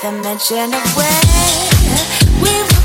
go out.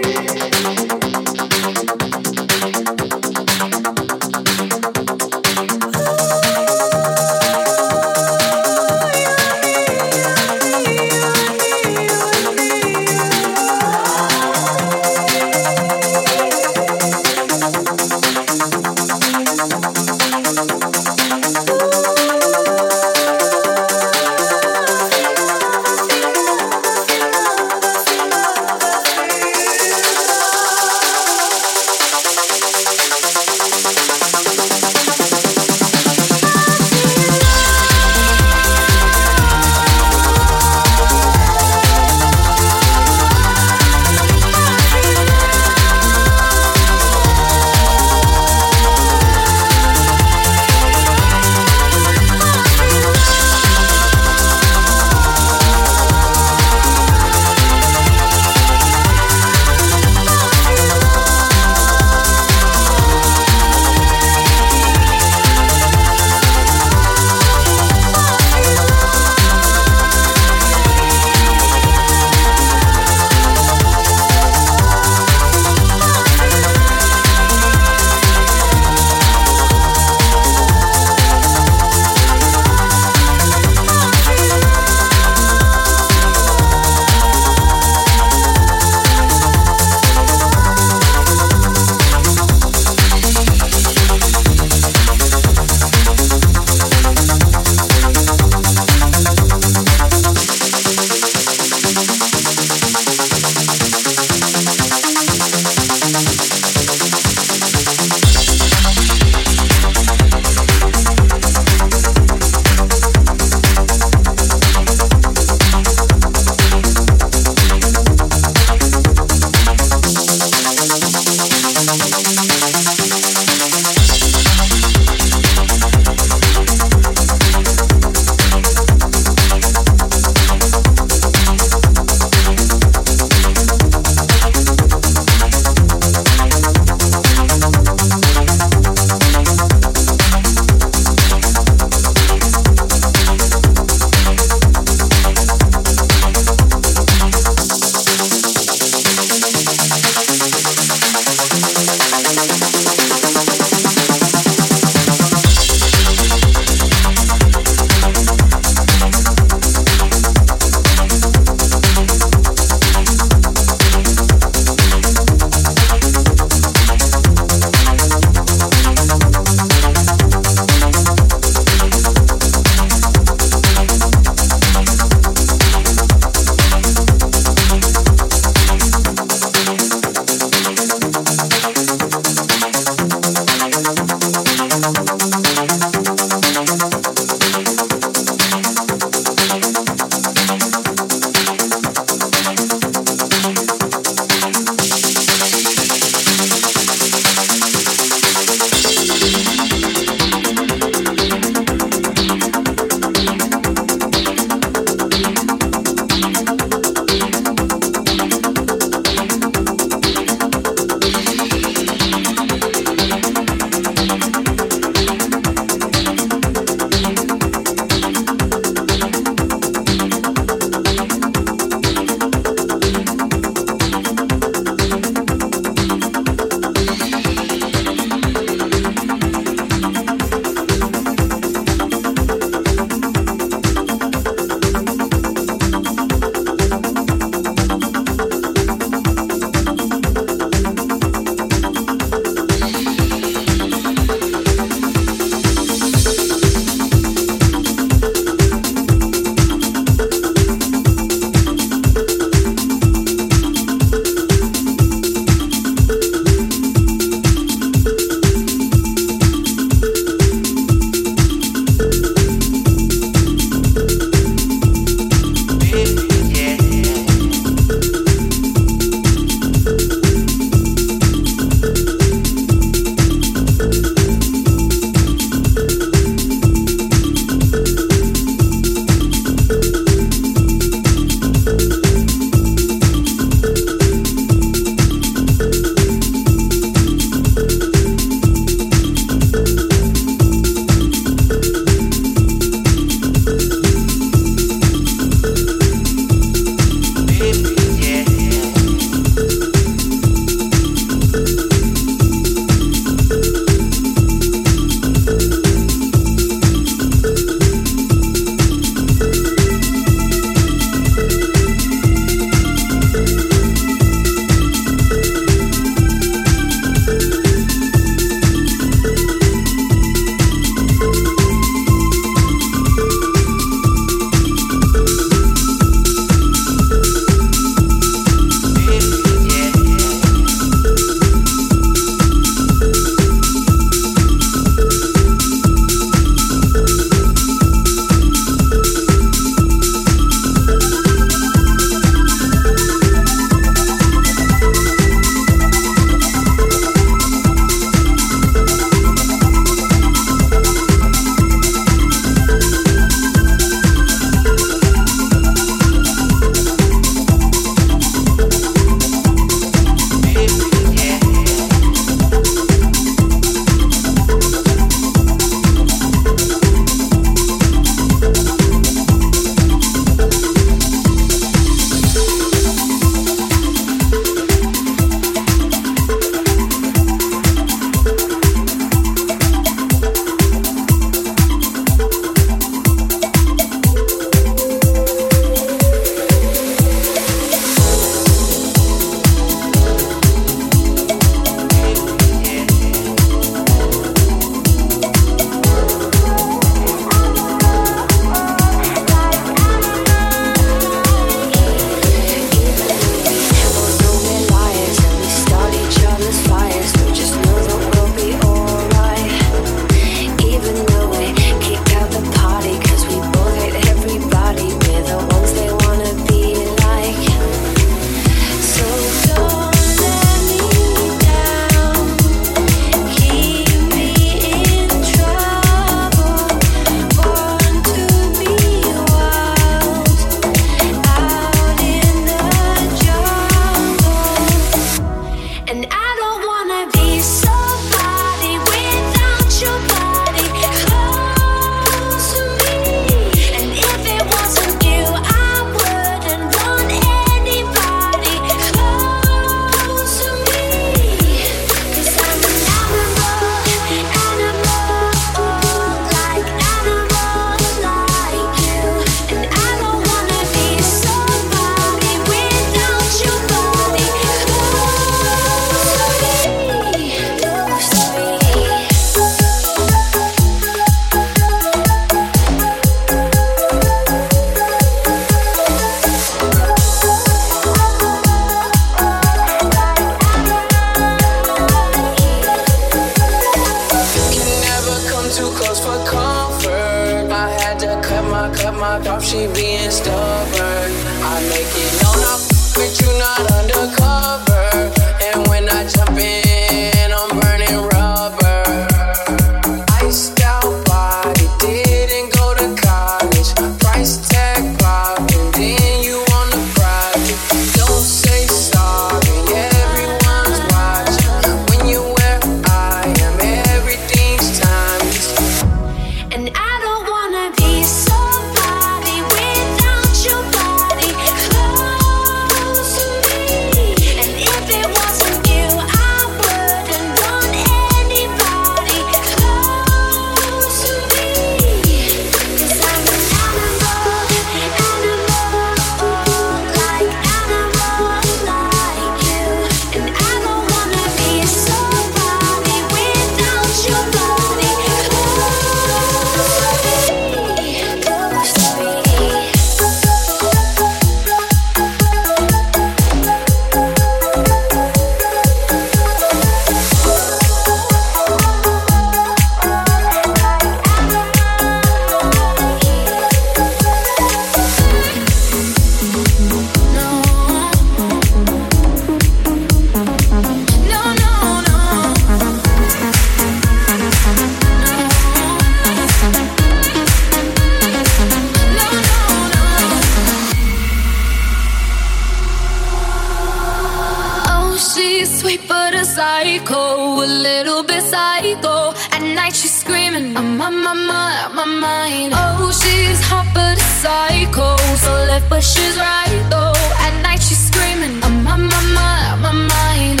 psycho, a little bit psycho. At night she's screaming, I'm on my mind, out my mind. Oh, she's hot but a psycho, so left but she's right though. At night she's screaming, I'm on my mind, out my mind.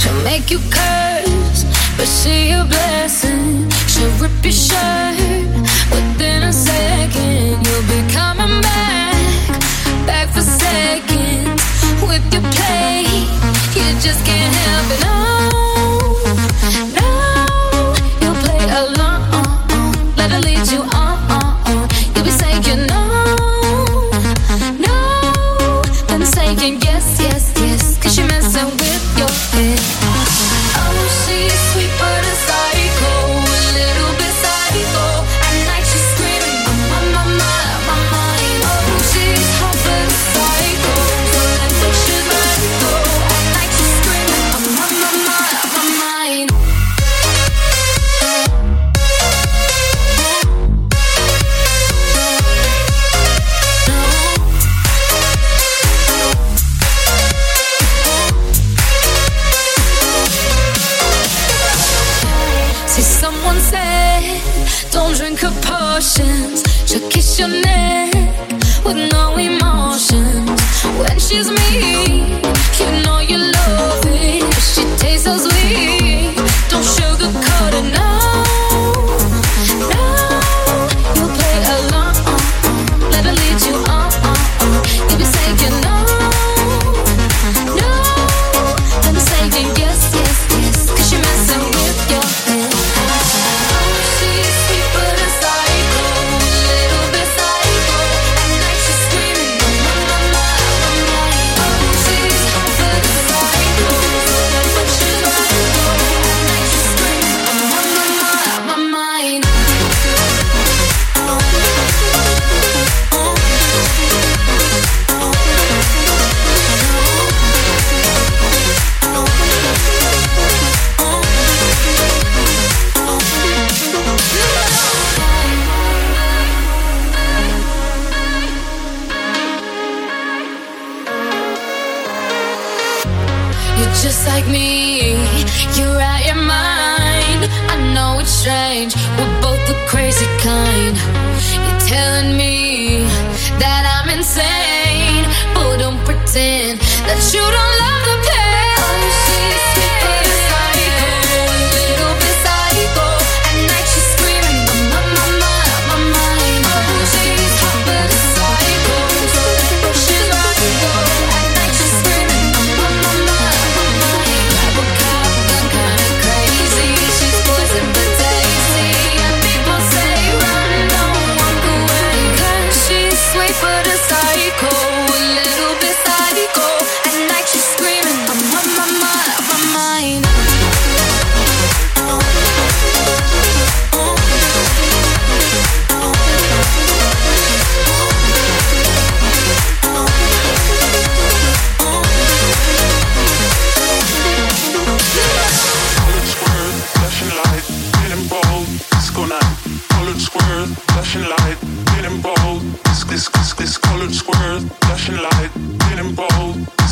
She'll make you curse, but she a blessing. She'll rip your shirt within a second. You'll be coming back, back for seconds. With your play, you just can't help it. No.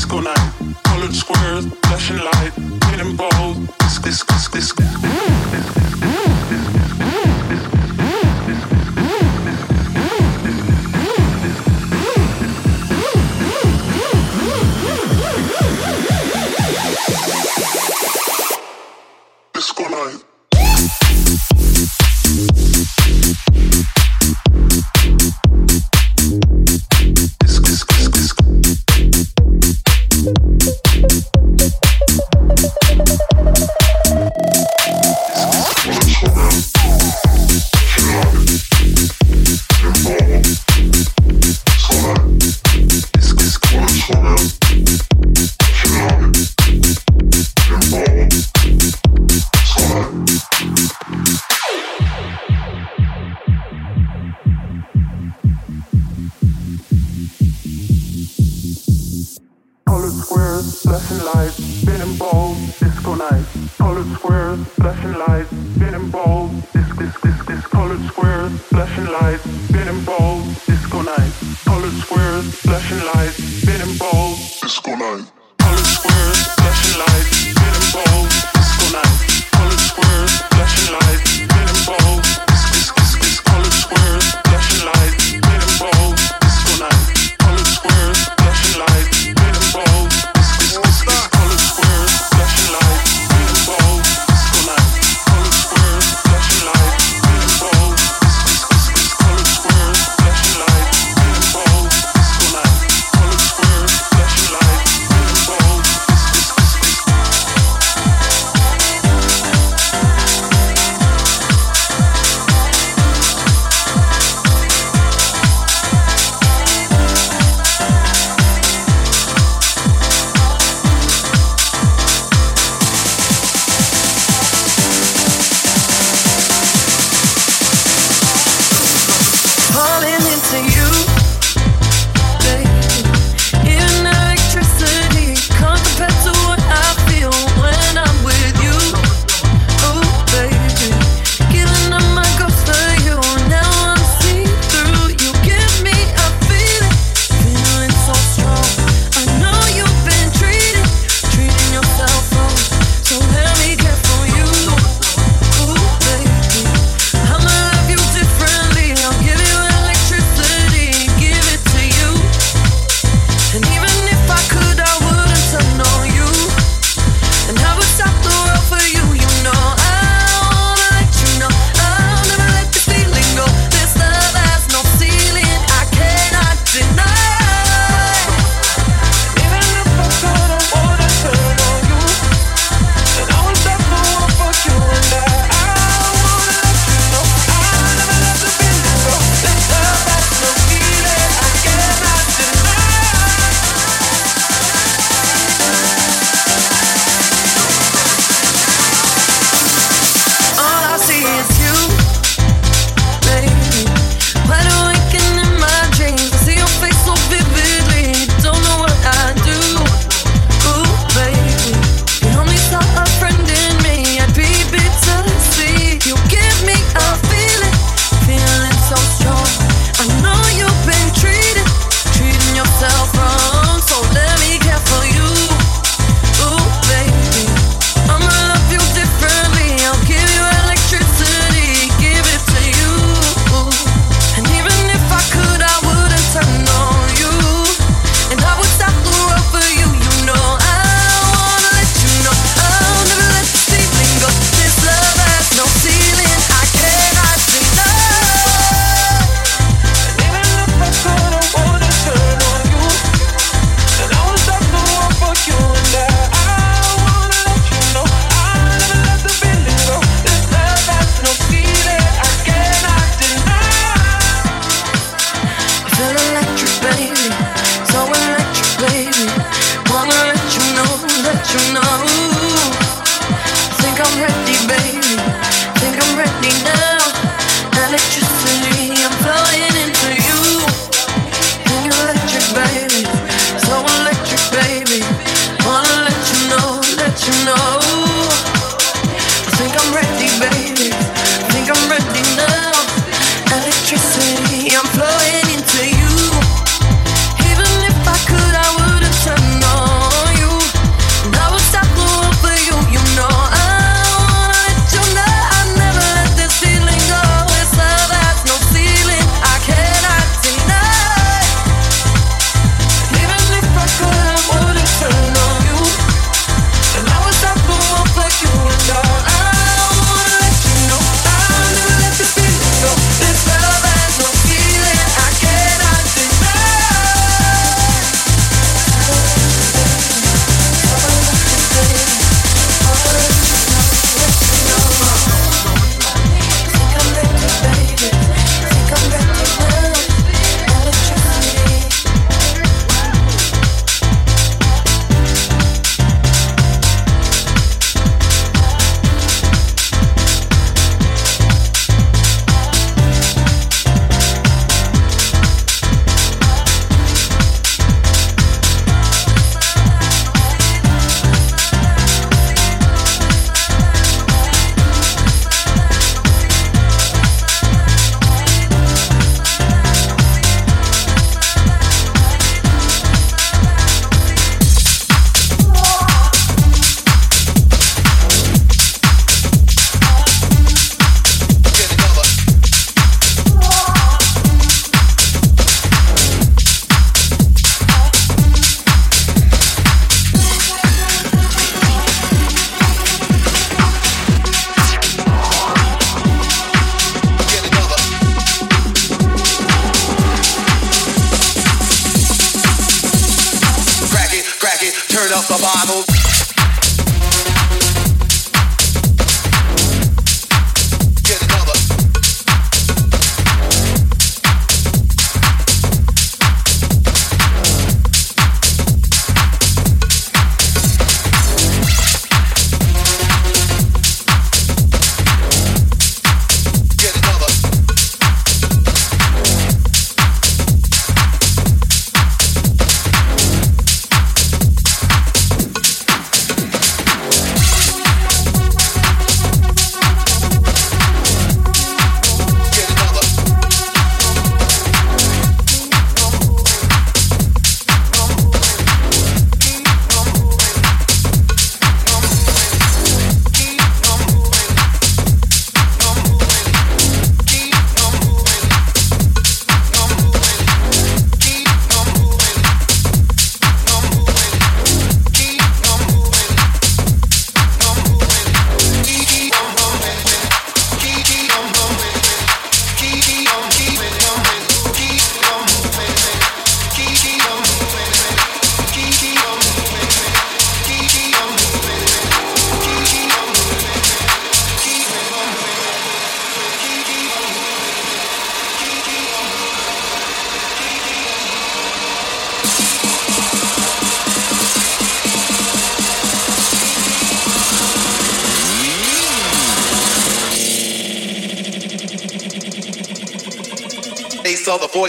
disco night. Colored squares, flashing light, getting bold. Disco, disco, disco, disco, disco.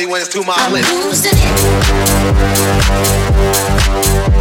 The 40 wins to my list.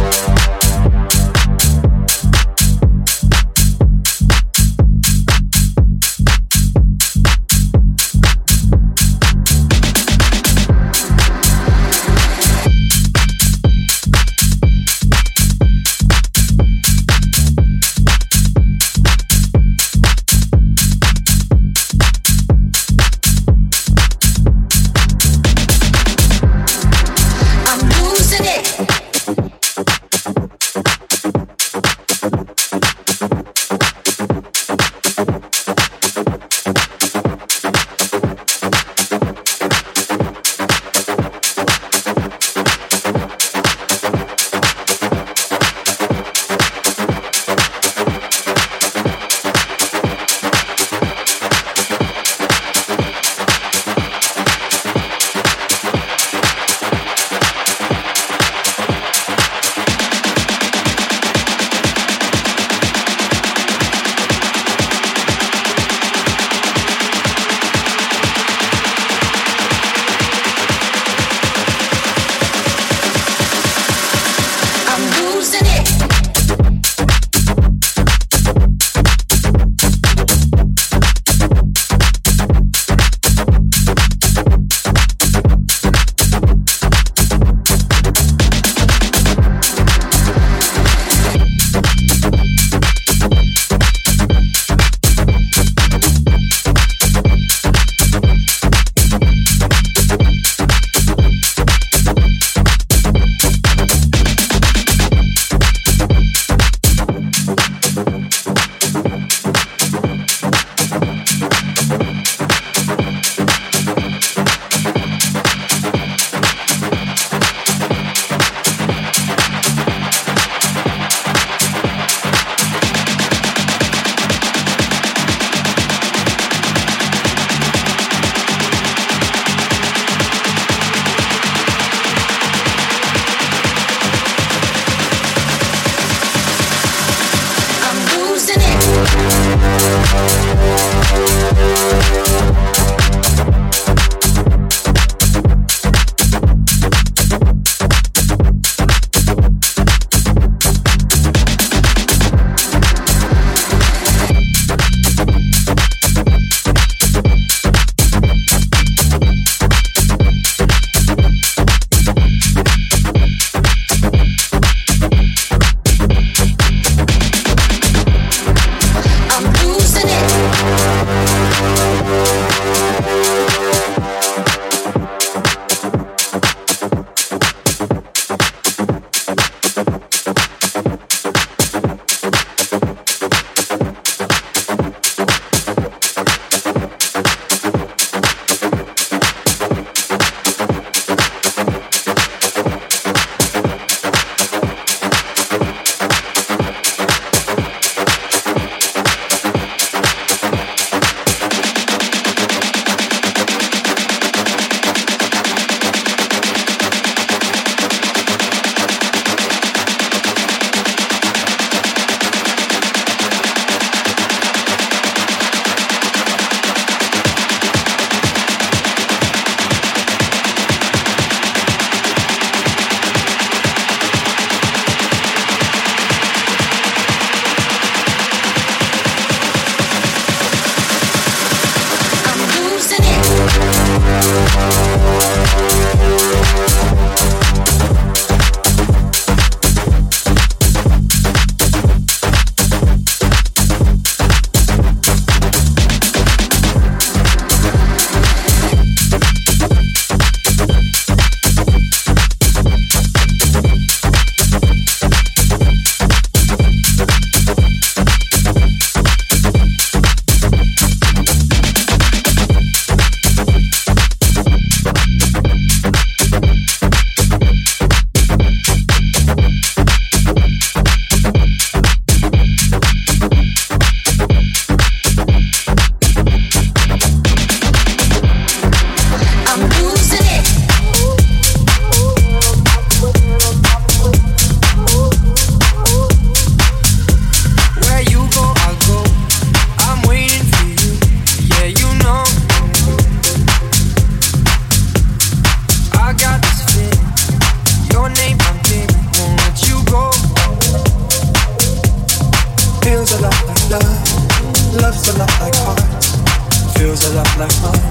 like mine.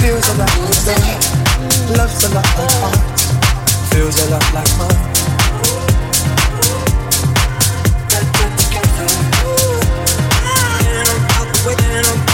Feels a lot like a lot like. Feels a lot like. Get out the way.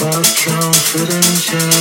About confidential.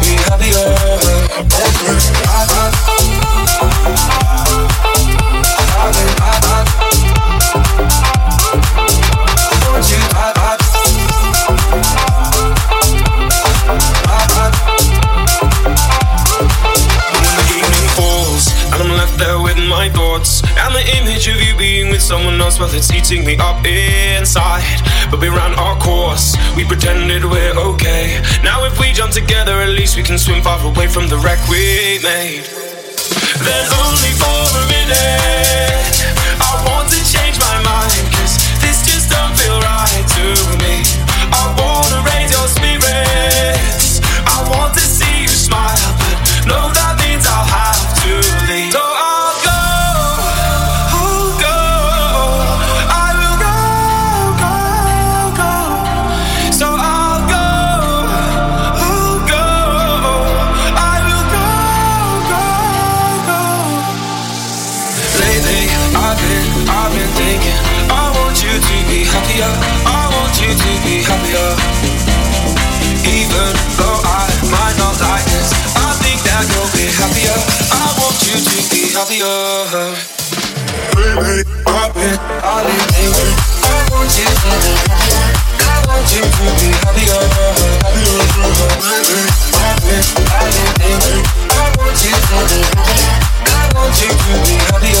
be happier. I'm an image of you being with someone else while it's eating me up inside. But we ran our course, we pretended we're okay. Now if we jump together, at least we can swim far away from the wreck we made. Then only for a minute. I'll be over. Baby, I've been all. I want you to be I want you to be happy I've been. I want you to be I want you to be happy